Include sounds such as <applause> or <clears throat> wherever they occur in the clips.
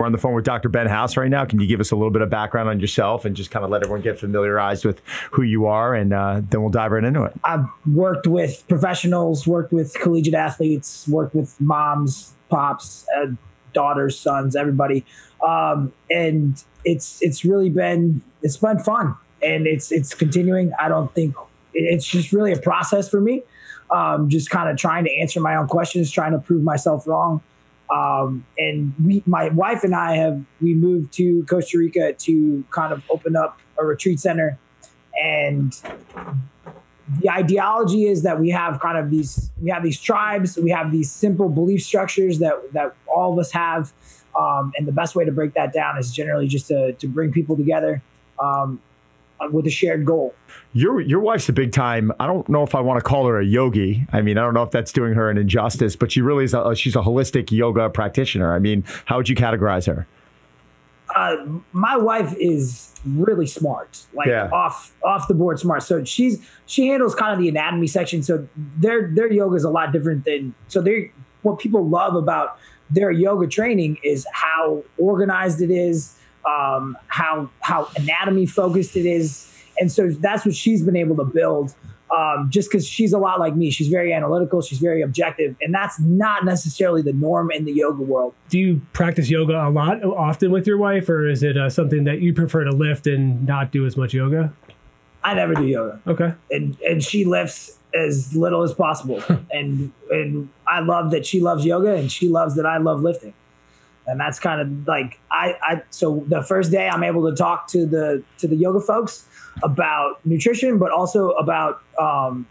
We're on the phone with Dr. Ben House right now. Can you give us a little bit of background on yourself and just kind of let everyone get familiarized with who you are, and uh, then we'll dive right into it. I've worked with professionals, worked with collegiate athletes, worked with moms, pops, uh, daughters, sons, everybody, um, and it's it's really been it's been fun, and it's it's continuing. I don't think it's just really a process for me. Um, just kind of trying to answer my own questions, trying to prove myself wrong. Um, and we, my wife and I have we moved to Costa Rica to kind of open up a retreat center, and the ideology is that we have kind of these we have these tribes, we have these simple belief structures that that all of us have, um, and the best way to break that down is generally just to to bring people together. Um, with a shared goal. Your your wife's a big time. I don't know if I want to call her a yogi. I mean, I don't know if that's doing her an injustice, but she really is. A, she's a holistic yoga practitioner. I mean, how would you categorize her? Uh, my wife is really smart, like yeah. off off the board smart. So she's she handles kind of the anatomy section. So their their yoga is a lot different than so they what people love about their yoga training is how organized it is um, how how anatomy focused it is, and so that's what she's been able to build. Um, just because she's a lot like me, she's very analytical, she's very objective, and that's not necessarily the norm in the yoga world. Do you practice yoga a lot, often with your wife, or is it uh, something that you prefer to lift and not do as much yoga? I never do yoga. Okay, and and she lifts as little as possible, <laughs> and and I love that she loves yoga, and she loves that I love lifting and that's kind of like I, I so the first day i'm able to talk to the to the yoga folks about nutrition but also about um,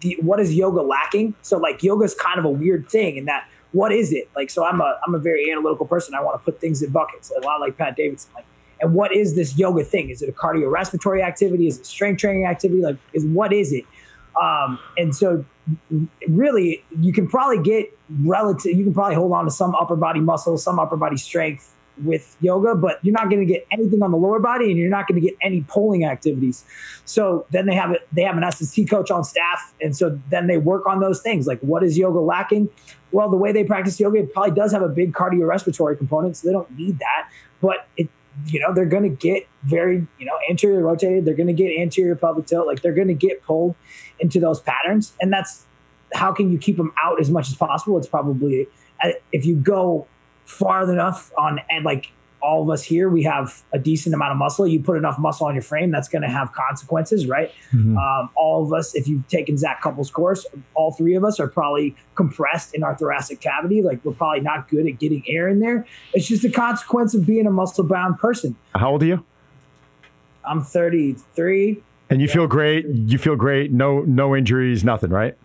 the, what is yoga lacking? So like yoga is kind of a weird thing in that what is it? Like so i'm a i'm a very analytical person. I want to put things in buckets a lot like pat davidson like and what is this yoga thing? Is it a cardiorespiratory activity? Is it strength training activity? Like is what is it um, and so really you can probably get relative you can probably hold on to some upper body muscle some upper body strength with yoga but you're not going to get anything on the lower body and you're not going to get any pulling activities. So then they have it they have an SST coach on staff and so then they work on those things like what is yoga lacking? Well the way they practice yoga it probably does have a big cardiorespiratory component so they don't need that but it you know they're going to get very you know anterior rotated they're going to get anterior pelvic tilt like they're going to get pulled into those patterns. And that's how can you keep them out as much as possible? It's probably uh, if you go far enough on and like all of us here, we have a decent amount of muscle. You put enough muscle on your frame, that's going to have consequences, right? Mm-hmm. Um, all of us, if you've taken Zac Cupples' course, all three of us are probably compressed in our thoracic cavity. Like we're probably not good at getting air in there. It's just a consequence of being a muscle bound person. How old are you? I'm 33. And you yeah. feel great. You feel great. No, no injuries, nothing, right?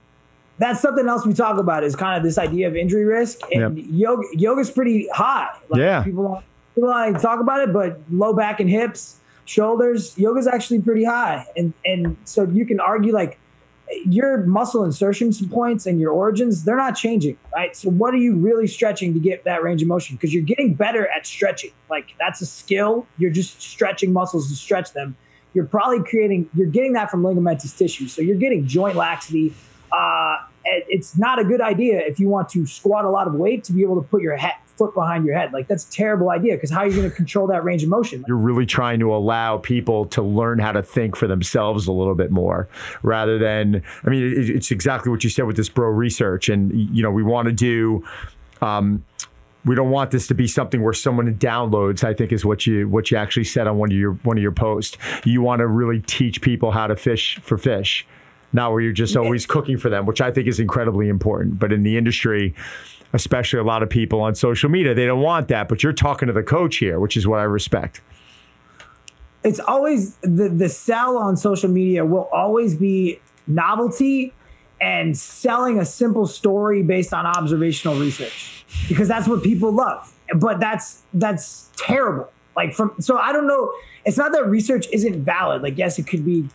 That's something else we talk about is kind of this idea of injury risk. And yep. yoga, yoga's pretty high. Like yeah. People people like talk about it, but low back and hips, shoulders, yoga's actually pretty high. And and so you can argue like your muscle insertion points and your origins, they're not changing, right? So what are you really stretching to get that range of motion? Because you're getting better at stretching. Like that's a skill. You're just stretching muscles to stretch them you're probably creating, you're getting that from ligamentous tissue. So you're getting joint laxity. Uh, it's not a good idea if you want to squat a lot of weight to be able to put your foot behind your head. Like that's a terrible idea because how are you going to control that range of motion? You're really trying to allow people to learn how to think for themselves a little bit more rather than, I mean, it's exactly what you said with this bro research. And, you know, we want to do, um, we don't want this to be something where someone downloads i think is what you what you actually said on one of your one of your posts you want to really teach people how to fish for fish not where you're just always cooking for them which i think is incredibly important but in the industry especially a lot of people on social media they don't want that but you're talking to the coach here which is what i respect it's always the the sell on social media will always be novelty and selling a simple story based on observational research because that's what people love. But that's that's terrible. Like from so I don't know. It's not that research isn't valid. Like yes, it could be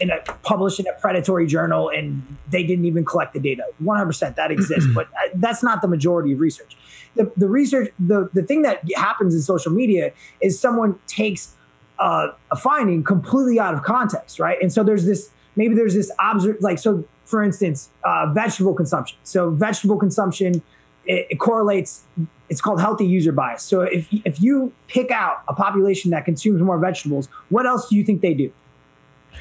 in a published in a predatory journal and they didn't even collect the data. 100% that exists, but uh, that's not the majority of research. The, the research, the, the thing that happens in social media is someone takes uh, a finding completely out of context, right? And so there's this, maybe there's this observe, like, so for instance, uh, vegetable consumption. So vegetable consumption it, it correlates. It's called healthy user bias. So if if you pick out a population that consumes more vegetables, what else do you think they do?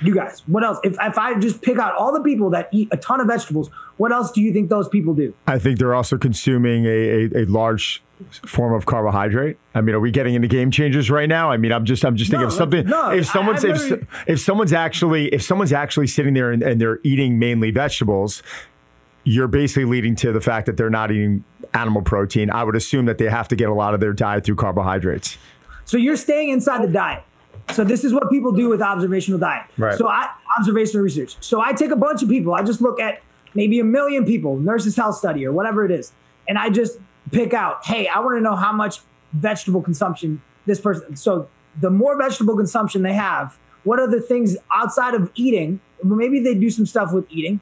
You guys, what else? If, if I just pick out all the people that eat a ton of vegetables, what else do you think those people do? I think they're also consuming a, a, a large form of carbohydrate. I mean, are we getting into game changers right now? I mean, I'm just I'm just thinking No, of something. no, if someone's I- if, if someone's actually if someone's actually sitting there and, and they're eating mainly vegetables, you're basically leading to the fact that they're not eating animal protein. I would assume that they have to get a lot of their diet through carbohydrates. So you're staying inside the diet. So this is what people do with observational diet. Right. So I observational research. So I take a bunch of people. I just look at maybe a million people, nurses health study or whatever it is, and I just pick out, hey, I want to know how much vegetable consumption this person. So the more vegetable consumption they have, what are the things outside of eating? Maybe they do some stuff with eating.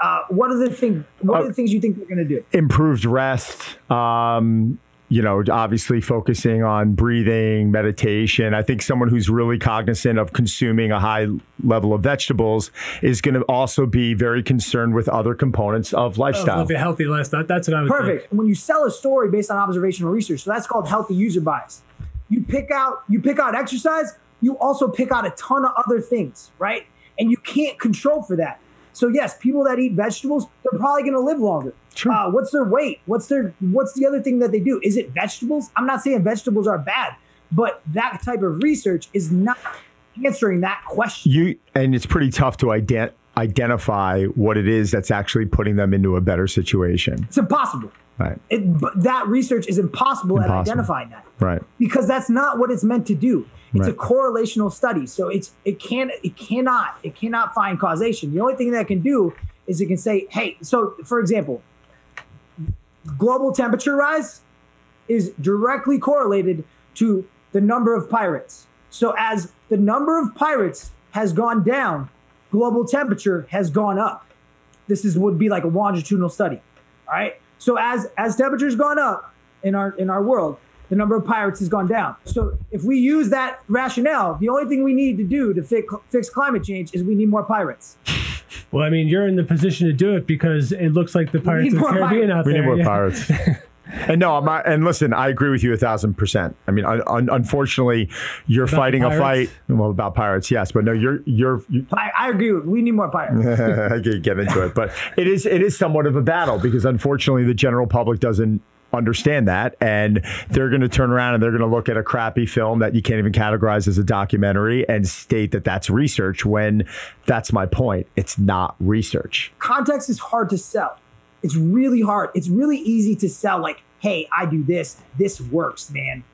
Uh, what are the thing? What are the things you think they're going to do? improved rest. Um, you know, obviously focusing on breathing, meditation. I think someone who's really cognizant of consuming a high level of vegetables is going to also be very concerned with other components of lifestyle. Live a healthy lifestyle. That's what I would think. Perfect. When you sell a story based on observational research, so that's called healthy user bias. You pick out you pick out exercise, you also pick out a ton of other things, right? And you can't control for that. So yes, people that eat vegetables, they're probably going to live longer. Sure. Uh, what's their weight? What's their what's the other thing that they do? Is it vegetables? I'm not saying vegetables are bad, but that type of research is not answering that question. You and it's pretty tough to ident- identify what it is that's actually putting them into a better situation. It's impossible. Right. It, that research is impossible, at identifying that. Right. because that's not what it's meant to do. It's a correlational study, so it's it can it cannot it cannot find causation. The only thing that it can do is it can say, hey, so for example, global temperature rise is directly correlated to the number of pirates. So as the number of pirates has gone down, global temperature has gone up. This is would be like a longitudinal study. All right. So as as temperature's gone up in our in our world, the number of pirates has gone down. So if we use that rationale, the only thing we need to do to fix, fix climate change is we need more pirates. Well, I mean, you're in the position to do it because it looks like the Pirates need of the more Caribbean pirates. out We there. need more yeah. pirates. <laughs> And no, I'm not, and listen, I agree with you a thousand percent. I mean, un, un, unfortunately, you're fighting a fight. Well, about pirates, yes, but no, you're you're. you I, I agree with we need more pirates. <laughs> I could get into it, but it is it is somewhat of a battle because unfortunately the general public doesn't understand that and they're going to turn around and they're going to look at a crappy film that you can't even categorize as a documentary and state that that's research when that's my point it's not research Context is hard to sell. It's really hard. It's really easy to sell like, hey, I do this. This works, man.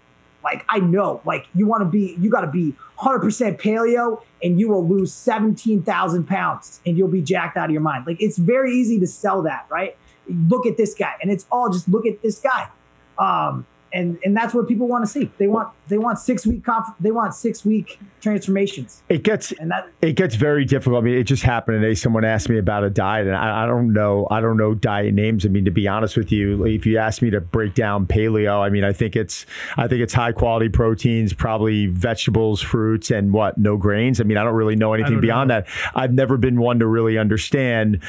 Like I know, like you want to be, you got to be 100% paleo, and you will lose 17,000 pounds, and you'll be jacked out of your mind. Like it's very easy to sell that, right? Look at this guy, and it's all just look at this guy, um, and and that's what people want to see. They want they want six week conf- they want six week transformations, it gets and that it gets very difficult. I mean, it just happened today. Someone asked me about a diet, and I, I don't know. I don't know diet names. I mean, to be honest with you, if you ask me to break down paleo, I mean, I think it's I think it's high quality proteins, probably vegetables, fruits, and what no grains. I mean, I don't really know anything don't beyond know. that. I've never been one to really understand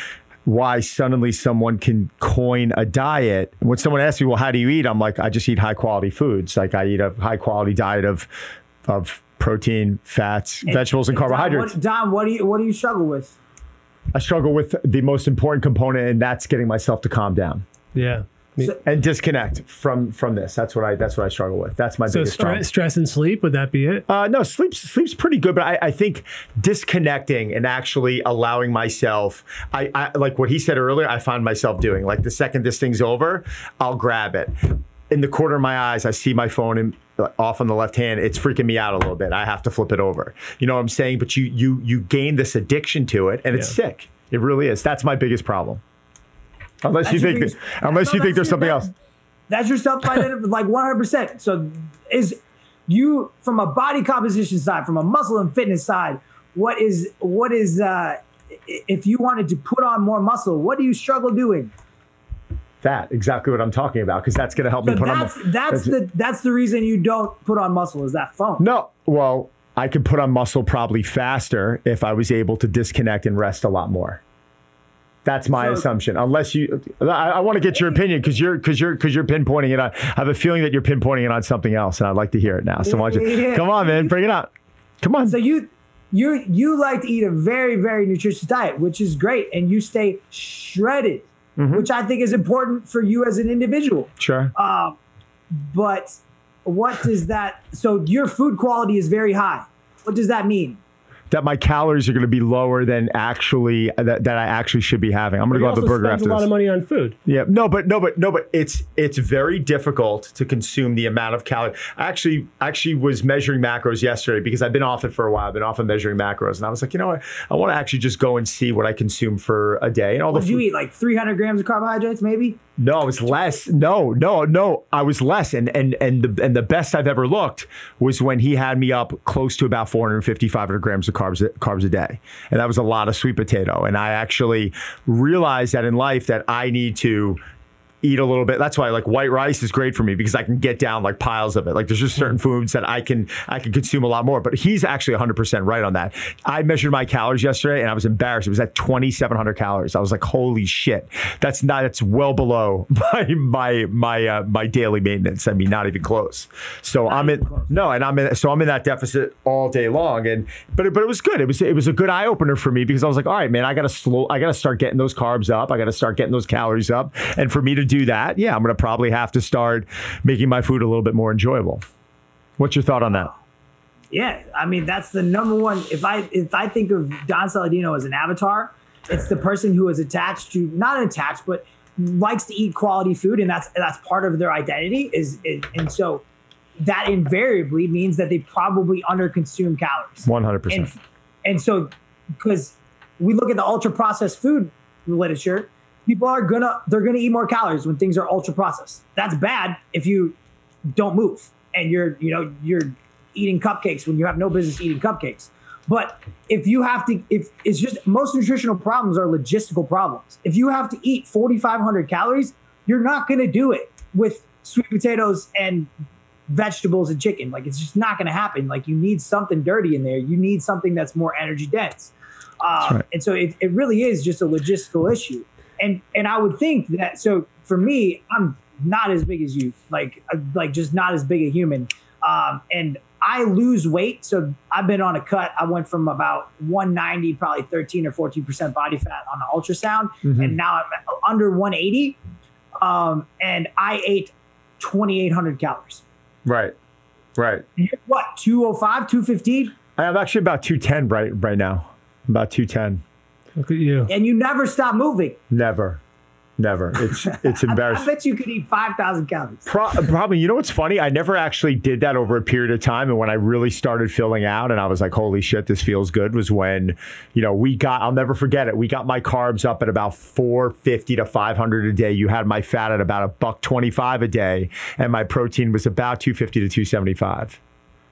why suddenly someone can coin a diet. When someone asks me, "Well, how do you eat?" I'm like, "I just eat high quality foods. Like I eat a high quality diet of of protein, fats, vegetables, and Don, carbohydrates." what, Don, what do you what do you struggle with? I struggle with the most important component, and that's getting myself to calm down Yeah. And disconnect from from this. That's what I that's what I struggle with. That's my So biggest problem. stress, stress and sleep, would that be it? Uh, no, sleep's sleep's pretty good, but I, I think disconnecting and actually allowing myself, I, I like what he said earlier. I find myself doing like the second this thing's over, I'll grab it. In the corner of my eyes, I see my phone and off on the left hand. It's freaking me out a little bit. I have to flip it over. You know what I'm saying? But you you you gain this addiction to it, and it's sick. It really is. That's my biggest problem. Unless you think unless you think there's something else. That's your self <laughs> identification, like 100%. So, is you from a body composition side, from a muscle and fitness side, what is what is uh, if you wanted to put on more muscle, what do you struggle doing? That exactly what I'm talking about because that's going to help me So put on. that's that's the that's the reason you don't put on muscle is that phone. No, well, I could put on muscle probably faster if I was able to disconnect and rest a lot more. That's my So- assumption. Unless you, I, I want to get your opinion because you're because you're because you're pinpointing it. On, I have a feeling that you're pinpointing it on something else, and I'd like to hear it now. So why don't you come on, man, bring it up. Come on. So you you you like to eat a very very nutritious diet, which is great, and you stay shredded, Mm-hmm. which I think is important for you as an individual. sure. Um, but what does that? So your food quality is very high. What does that mean? That my calories are going to be lower than actually that, that I actually should be having. I'm going to go have a burger after a lot this. of money on food. Yeah, no, but no, but no, but it's it's very difficult to consume the amount of calories. I actually actually was measuring macros yesterday because I've been off it for a while. I've been off of measuring macros, and I was like, you know what? I want to actually just go and see what I consume for a day. And all What the did you eat? Like 300 grams of carbohydrates, maybe? No, it was less. No, no, no. I was less, and and and the and the best I've ever looked was when he had me up close to about 450, 500 grams of carbs carbs a day, and that was a lot of sweet potato. And I actually realized that in life that I need to eat a little bit. That's why like white rice is great for me because I can get down like piles of it. Like there's just certain foods that I can I can consume a lot more. But he's actually 100% right on that. I measured my calories yesterday and I was embarrassed. It was at 2700 calories. I was like, "Holy shit. That's not that's well below <laughs> my my my uh, my daily maintenance. I mean, not even close." So I'm in no, and I'm in so I'm in that deficit all day long and but it, but it was good. It was it was a good eye opener for me because I was like, "All right, man, I got to slow I got to start getting those carbs up. I got to start getting those calories up." And for me to do that, yeah, I'm going to probably have to start making my food a little bit more enjoyable. What's your thought on that? Yeah, I mean that's the number one. If I if I think of Don Saladino as an avatar, it's the person who is attached to not attached, but likes to eat quality food, and that's that's part of their identity. Is, is and so that invariably means that they probably underconsume calories. 100%. and and so because we look at the ultra processed food literature people are gonna they're gonna eat more calories when things are ultra processed that's bad if you don't move and you're you know you're eating cupcakes when you have no business eating cupcakes but if you have to if it's just most nutritional problems are logistical problems if you have to eat 4500 calories you're not going to do it with sweet potatoes and vegetables and chicken. Like it's just not going to happen. Like you need something dirty in there. You need something that's more energy dense. Um, right. And so it, it really is just a logistical issue. And and I would think that so for me, I'm not as big as you. Like uh, like just not as big a human. Um, and I lose weight. So I've been on a cut. I went from about 190, probably 13 or 14 percent body fat on the ultrasound, and now I'm under 180. Um, and I ate 2,800 calories. Right. Right. What 205 215 I'm actually about 210 right right now. About 210. Look at you. and you never stop moving Never. Never. It's <laughs> it's I, I embarrassing. bet you could eat 5000 calories Pro- probably, you know what's funny? I never actually did that over a period of time. And when I really started filling out and I was like, holy shit, this feels good, was when, you know, we got, I'll never forget it. We got my carbs up at about 450 to 500 a day. You had my fat at about a buck 25 a day. And my protein was about 250 to 275.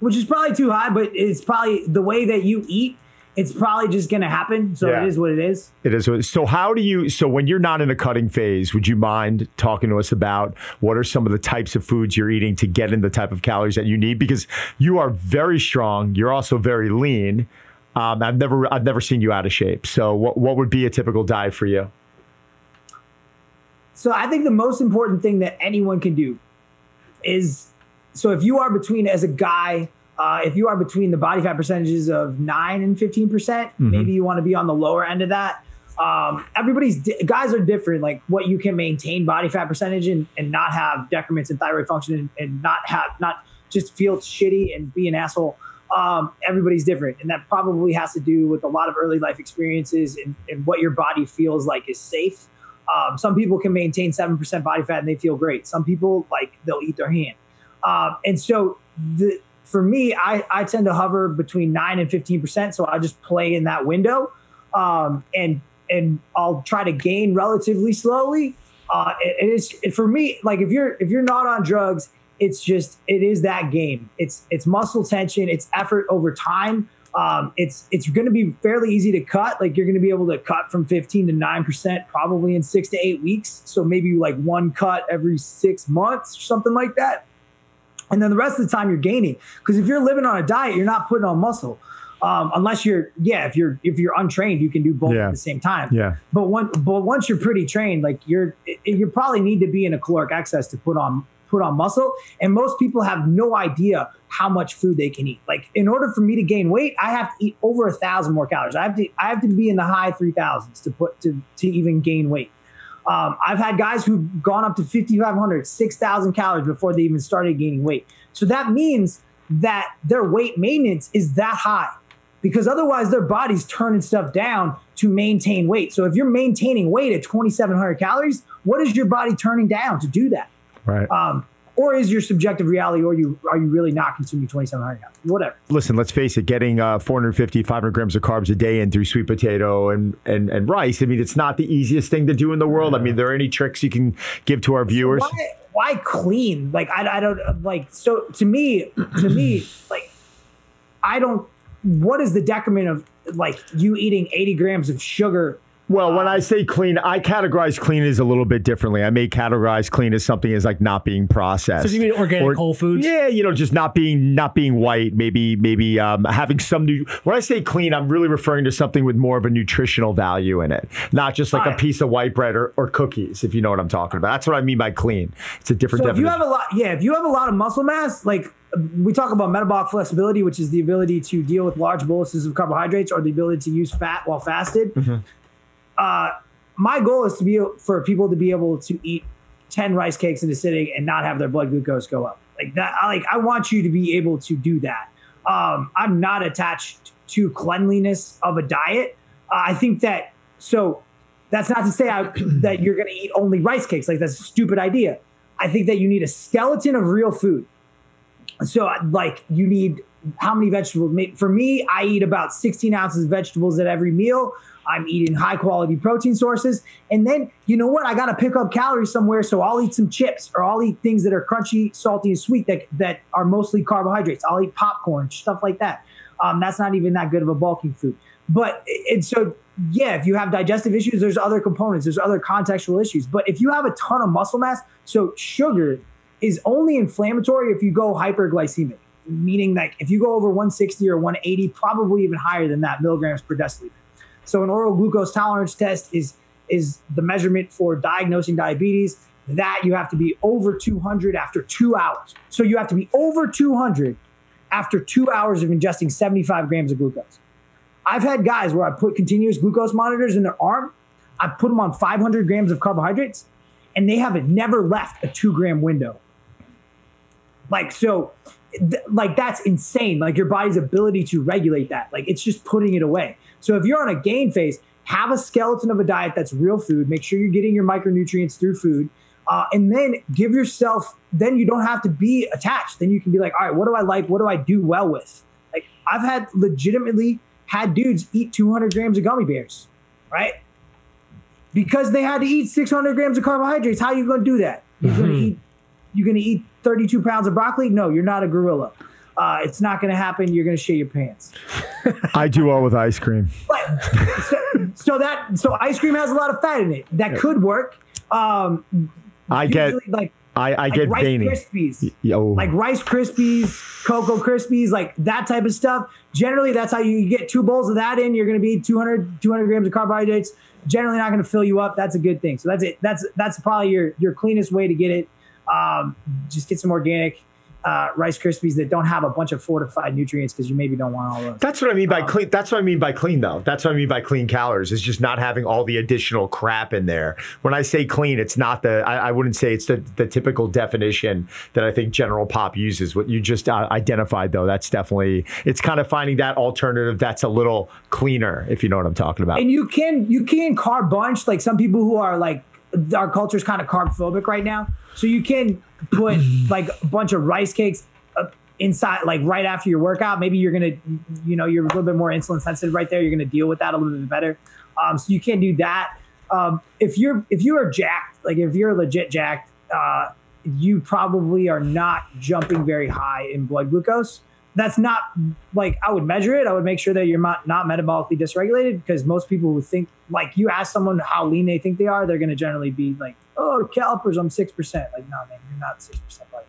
which is probably too high but it's probably the way that you eat it's probably just gonna happen so Yeah. it is what it is It is. So, how do you? So, when you're not in a cutting phase, would you mind talking to us about what are some of the types of foods you're eating to get in the type of calories that you need? Because you are very strong. You're also very lean. Um, I've never, I've never seen you out of shape. So, what, what would be a typical diet for you? so i think the most important thing that anyone can do is so if you are between as a guy uh, if you are between the body fat percentages of 9 and 15% maybe you want to be on the lower end of that. Um, everybody's di- guys are different like what you can maintain body fat percentage and, and not have decrements in thyroid function and, and not have not just feel shitty and be an asshole. Um, everybody's different and that probably has to do with a lot of early life experiences and, and what your body feels like is safe. Um, some people can maintain 7% body fat and they feel great. Some people like they'll eat their hand. Um, and so the, for me I, I tend to hover between 9 and 15% so i just play in that window um, and and I'll try to gain relatively slowly. Uh, it, it is it, for me like if you're if you're not on drugs, it's just it is that game. It's it's muscle tension, it's effort over time. Um, it's it's going to be fairly easy to cut. Like you're going to be able to cut from 15 to nine percent probably in six to eight weeks. So maybe like one cut every six months or something like that. And then the rest of the time you're gaining because if you're living on a diet, you're not putting on muscle. Um, unless you're, yeah, if you're if you're untrained, you can do both Yeah. at the same time. Yeah. But one, but once you're pretty trained, like you're, you probably need to be in a caloric excess to put on put on muscle. And most people have no idea how much food they can eat. Like in order for me to gain weight, I have to eat over a thousand more calories. I have to I have to be in the high three thousands to put to to even gain weight. Um, I've had guys who've gone up to 5,500, 6,000 calories before they even started gaining weight. So that means that their weight maintenance is that high because otherwise their body's turning stuff down to maintain weight. So if you're maintaining weight at 2,700 calories, what is your body turning down to do that? Right. Um, or is your subjective reality, or you are you really not consuming 2,700 calories? Whatever. listen, let's face it, getting uh, 450, 500 grams of carbs a day in through sweet potato and, and, and rice, I mean, it's not the easiest thing to do in the world. I mean, are there are any tricks you can give to our viewers? Why, why clean? Like I, I don't like. So to me, to me, <clears throat> like I don't. What is the decrement of like you eating 80 grams of sugar? Well, when I say clean, I categorize clean as a little bit differently. I may categorize clean as something as like not being processed. So you mean organic Or- whole foods? Yeah, you know, just not being not being white. Maybe maybe um, having some new. When I say clean, I'm really referring to something with more of a nutritional value in it, not just like a piece of white bread or, or cookies. If you know what I'm talking about, that's what I mean by clean. It's a different So if you have a lot, yeah, if you have a lot of muscle mass, like we talk about metabolic flexibility, which is the ability to deal with large boluses of carbohydrates or the ability to use fat while fasted. Uh, my goal is to be for people to be able to eat 10 rice cakes in a sitting and not have their blood glucose go up. Like that I like i want you to be able to do that. Um, i'm not attached to cleanliness of a diet. Uh, i think that so that's not to say I, <clears throat> that you're going to eat only rice cakes. Like that's a stupid idea. I think that you need a skeleton of real food. So like you need how many vegetables? For me i eat about 16 ounces of vegetables at every meal i'm eating high quality protein sources. And then you know what? I got to pick up calories somewhere so i'll eat some chips or i'll eat things that are crunchy salty and sweet that, that are mostly carbohydrates. I'll eat popcorn stuff like that. Um, that's not even that good of a bulking food. But and so yeah if you have digestive issues there's other components there's other contextual issues. But if you have a ton of muscle mass so sugar is only inflammatory if you go hyperglycemic, meaning like if you go over 160 or 180, probably even higher than that milligrams per deciliter. So an oral glucose tolerance test is is the measurement for diagnosing diabetes. That you have to be over 200 after two hours. So you have to be over 200 after two hours of ingesting 75 grams of glucose. I've had guys where I put continuous glucose monitors in their arm. I put them on 500 grams of carbohydrates, and they haven't never left a two gram window. Like so, th- like that's insane. Like your body's ability to regulate that. Like it's just putting it away. So if you're on a gain phase, have a skeleton of a diet that's real food. Make sure you're getting your micronutrients through food. Uh, and then give yourself, then you don't have to be attached. Then you can be like, all right, what do I like? What do I do well with? Like, I've had legitimately had dudes eat 200 grams of gummy bears, right? Because they had to eat 600 grams of carbohydrates. How are you going to do that? You're going to eat, you're going to eat 32 pounds of broccoli? No, you're not a gorilla. Uh, it's not going to happen. You're going to shit your pants. <laughs> I do well with ice cream. But so, so that so ice cream has a lot of fat in it. That could work. Um, I get like I, I like get Rice veiny. Krispies, Yo. like Rice Krispies, Cocoa Krispies, like that type of stuff. Generally, that's how you get two bowls of that in. You're going to be 200, 200 grams of carbohydrates. Generally, not going to fill you up. That's a good thing. So that's it. That's that's probably your your cleanest way to get it. Um, just get some organic uh, Rice Krispies that don't have a bunch of fortified nutrients because you maybe don't want all those. That's what I mean Um, by clean. That's what I mean by clean, though. That's what I mean by clean calories. Is just not having all the additional crap in there. When I say clean, it's not the. I, I wouldn't say it's the, the typical definition that I think General Pop uses. What you just uh, identified, though, that's definitely. It's kind of finding that alternative that's a little cleaner, if you know what I'm talking about. and you can you can carb bunch like some people who are like our culture's kind of carb phobic right now so you can put <sighs> like a bunch of rice cakes uh, inside like right after your workout. Maybe you're gonna you know you're a little bit more insulin sensitive right there. You're gonna deal with that a little bit better. Um, so you can do that. Um, if you're if you are jacked like if you're legit jacked uh, you probably are not jumping very high in blood glucose. That's not like I would measure it. I would make sure that you're not not metabolically dysregulated because most people who think like you ask someone how lean they think they are, they're going to generally be like, "Oh, calipers, I'm six percent." Like, no, man, you're not six percent. Like,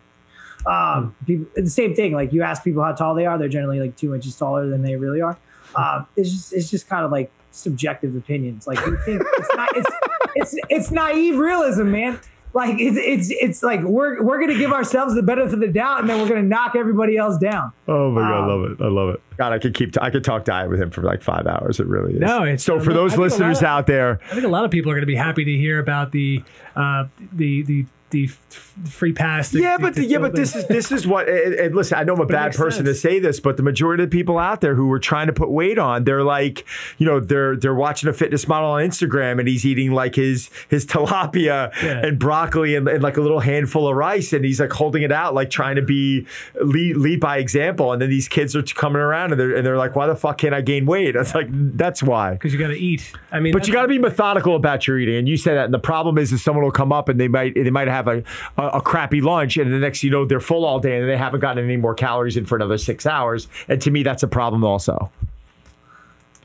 Um, people, the same thing. Like you ask people how tall they are, they're generally like two inches taller than they really are. Uh, it's just it's just kind of like subjective opinions. Like you think it's not it's it's it's naive realism, man. Like it's it's it's like we're we're gonna give ourselves the benefit of the doubt, and then we're gonna knock everybody else down. Oh my god, I Um, love it! I love it. God, I could keep. I could talk diet with him for like five hours. It really is. No, it's- so for I those think a lot listeners of- out there, I think a lot of people are going to be happy to hear about the uh, the the the f- free pass. to- yeah, but to yeah, but this is this is what. And, and listen, I know I'm a it bad person sense. to say this, but the majority of the people out there who are trying to put weight on, they're like, you know, they're they're watching a fitness model on Instagram, and he's eating like his his tilapia Yeah. and broccoli and, and like a little handful of rice, and he's like holding it out, like trying to be lead lead by example. And then these kids are coming around, and they're and they're like, why the fuck can't I gain weight? It's like that's why. because you got to eat. I mean, But you got to be methodical about your eating, and you say that. And the problem is, is someone will come up and they might they might have a, a, a crappy lunch, and the next you know they're full all day, and they haven't gotten any more calories in for another six hours. And to me, that's a problem also.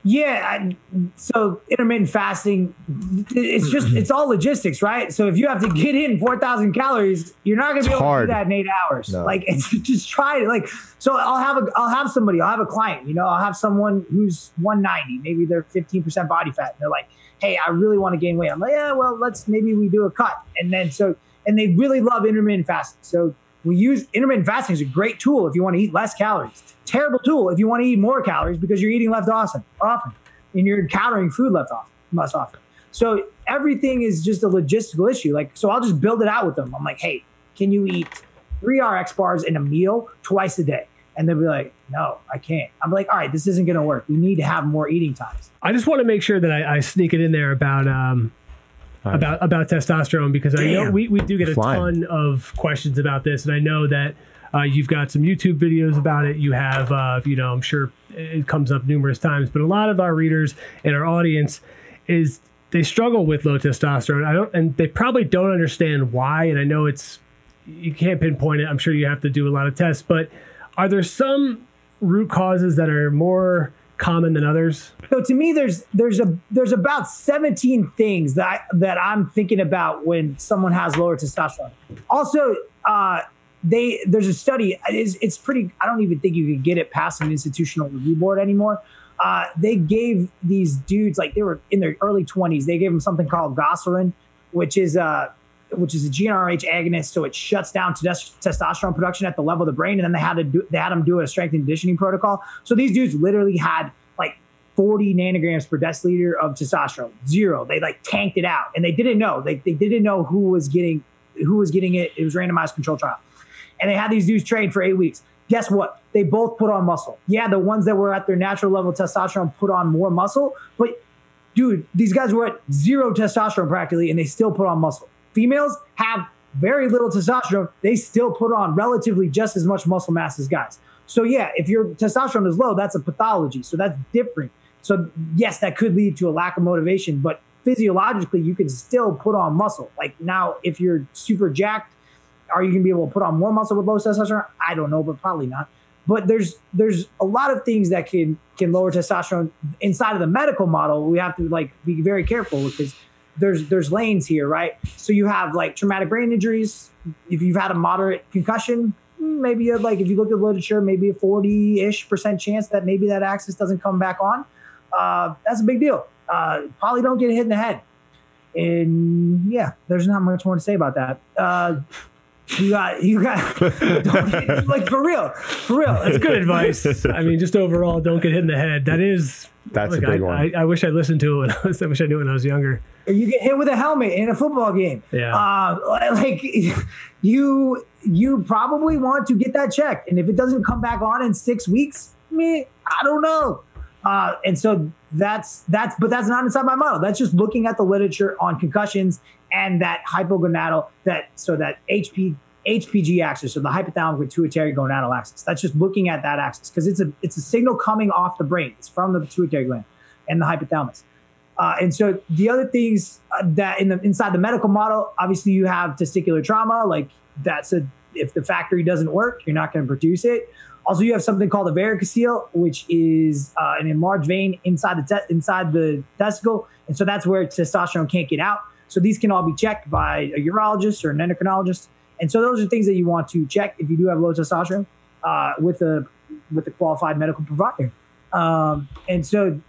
Yeah. So intermittent fasting, it's just it's all logistics, right? So if you have to get in four thousand calories, you're not going to be able hard. to do that in eight hours. No. Like <laughs> it's just try it. Like so, I'll have a I'll have somebody. I'll have a client. You know, I'll have someone who's 190. Maybe they're 15 percent body fat. And they're like, hey, I really want to gain weight. I'm like, yeah, well, let's maybe we do a cut. And then so and they really love intermittent fasting. So we use intermittent fasting is a great tool if you want to eat less calories. Terrible tool if you want to eat more calories because you're eating left often, often, and you're encountering food left off less often. So everything is just a logistical issue. Like, so I'll just build it out with them. I'm like, hey, can you eat three RX bars in a meal twice a day? And they'll be like, no, I can't. I'm like, all right, this isn't going to work. We need to have more eating times. I just want to make sure that I, I sneak it in there about um, right. about about testosterone because I know we, we do get a Flying. ton of questions about this, and I know that uh, you've got some YouTube videos about it. You have, uh, you know, I'm sure it comes up numerous times, but a lot of our readers and our audience is they struggle with low testosterone. I don't, and they probably don't understand why. And I know it's you can't pinpoint it. I'm sure you have to do a lot of tests, but are there some root causes that are more common than others? So to me, there's there's a there's about 17 things that I, that I'm thinking about when someone has lower testosterone. Also, uh, they there's a study. It's, it's pretty. I don't even think you can get it past an institutional review board anymore. Uh, they gave these dudes like they were in their early 20s. They gave them something called goserelin, which is uh which is a GnRH agonist, so it shuts down testosterone production at the level of the brain. And then they had to do, they had them do a strength and conditioning protocol. So these dudes literally had like 40 nanograms per deciliter of testosterone, zero. They like tanked it out, and they didn't know. They, they didn't know who was getting who was getting it. It was randomized control trial, and they had these dudes train for eight weeks. Guess what? They both put on muscle. Yeah, the ones that were at their natural level testosterone put on more muscle, but dude, these guys were at zero testosterone practically, and they still put on muscle. Females have very little testosterone. They still put on relatively just as much muscle mass as guys. So yeah, if your testosterone is low, that's a pathology. So that's different. So yes, that could lead to a lack of motivation, but physiologically, you can still put on muscle. Like now, if you're super jacked, are you gonna be able to put on more muscle with low testosterone? I don't know, but probably not. But there's there's a lot of things that can can lower testosterone inside of the medical model. We have to like be very careful because there's there's lanes here, right? So you have like traumatic brain injuries. If you've had a moderate concussion, maybe like if you look at the literature, maybe a 40-ish percent chance that maybe that axis doesn't come back on. Uh, that's a big deal. Uh, probably don't get hit in the head. And yeah, there's not much more to say about that. Uh, you got you got <laughs> don't get- like for real, for real. That's good advice. I mean, just overall, don't get hit in the head. That is That's a big I, one. I, I wish I listened to it. When I, was, I wish I knew when I was younger. You get hit with a helmet in a football game. Yeah. Uh, like <laughs> you you probably want to get that checked. And if it doesn't come back on in six weeks, me, I don't know. Uh, and so that's that's but that's not inside my model. That's just looking at the literature on concussions and that hypogonadal that so that HP HPG axis, so the hypothalamic pituitary gonadal axis. That's just looking at that axis because it's a it's a signal coming off the brain. It's from the pituitary gland and the hypothalamus. Uh, and so the other things uh, that in the inside the medical model, obviously you have testicular trauma, like that's a if the factory doesn't work, you're not going to produce it. Also, you have something called a varicocele, which is uh, an enlarged vein inside the te- inside the testicle, and so that's where testosterone can't get out. So these can all be checked by a urologist or an endocrinologist, And so those are things that you want to check if you do have low testosterone uh, with a with a qualified medical provider. Um, and so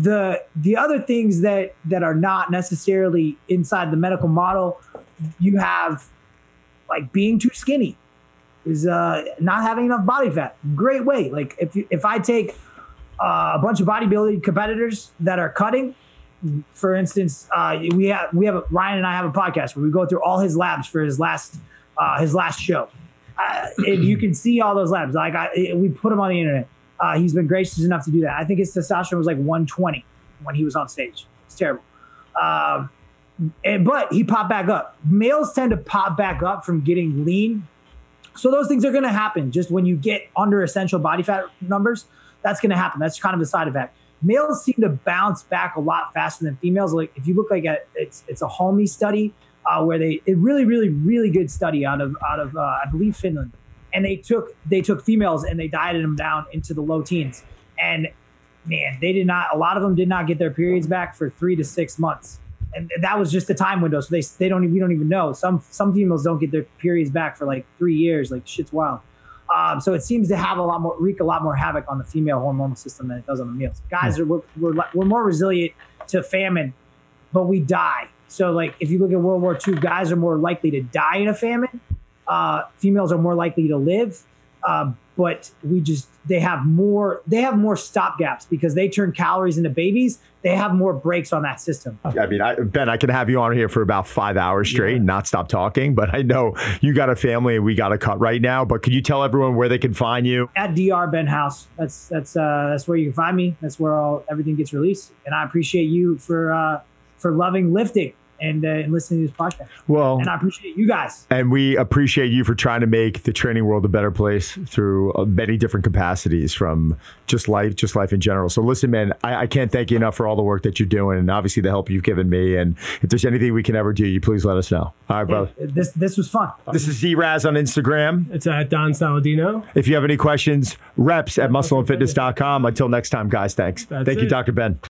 the the other things that that are not necessarily inside the medical model, you have like being too skinny is uh, not having enough body fat. Great way. Like if you, if I take uh, a bunch of bodybuilding competitors that are cutting, for instance, uh, we have we have Ryan and I have a podcast where we go through all his labs for his last uh, his last show. Uh, and you can see all those labs. Like I, we put them on the internet. Uh, he's been gracious enough to do that. I think his testosterone was like 120 when he was on stage. It's terrible. Um, and, but he popped back up. Males tend to pop back up from getting lean. So those things are going to happen just when you get under essential body fat numbers. That's going to happen. That's kind of a side effect. Males seem to bounce back a lot faster than females. Like if you look like a, it's it's a Hulmi study uh, where they a really really really good study out of out of uh, I believe Finland, and they took they took females and they dieted them down into the low teens, and man, they did not. A lot of them did not get their periods back for three to six months, and that was just the time window. So they they don't we don't even know. Some some females don't get their periods back for like three years. Like shit's wild. Um, so it seems to have a lot more wreak a lot more havoc on the female hormonal system than it does on the males. Guys are we're, we're, we're more resilient to famine, but we die. So like if you look at World War II, guys are more likely to die in a famine. Uh, females are more likely to live. Uh, but we just they have more they have more stop gaps because they turn calories into babies. They have more breaks on that system. I mean I, ben i can have you on here for about five hours straight yeah. and not stop talking but i know you got a family and we got a cut right now but could you tell everyone where they can find you? At dr ben house. That's that's uh that's where you can find me. That's where all everything gets released. And i appreciate you for uh for loving lifting and, uh, and listening to this podcast. Well, and I appreciate you guys. And we appreciate you for trying to make the training world a better place through uh, many different capacities from just life, just life in general. So listen, man, I, I, can't thank you enough for all the work that you're doing and obviously the help you've given me. And if there's anything we can ever do, you please let us know. All right, brother. This, this was fun. This is Z-Raz on Instagram. It's at Don Saladino. If you have any questions, reps at muscleandfitness.com. Until next time, guys, thanks. That's Thank it. you, Dr. Ben.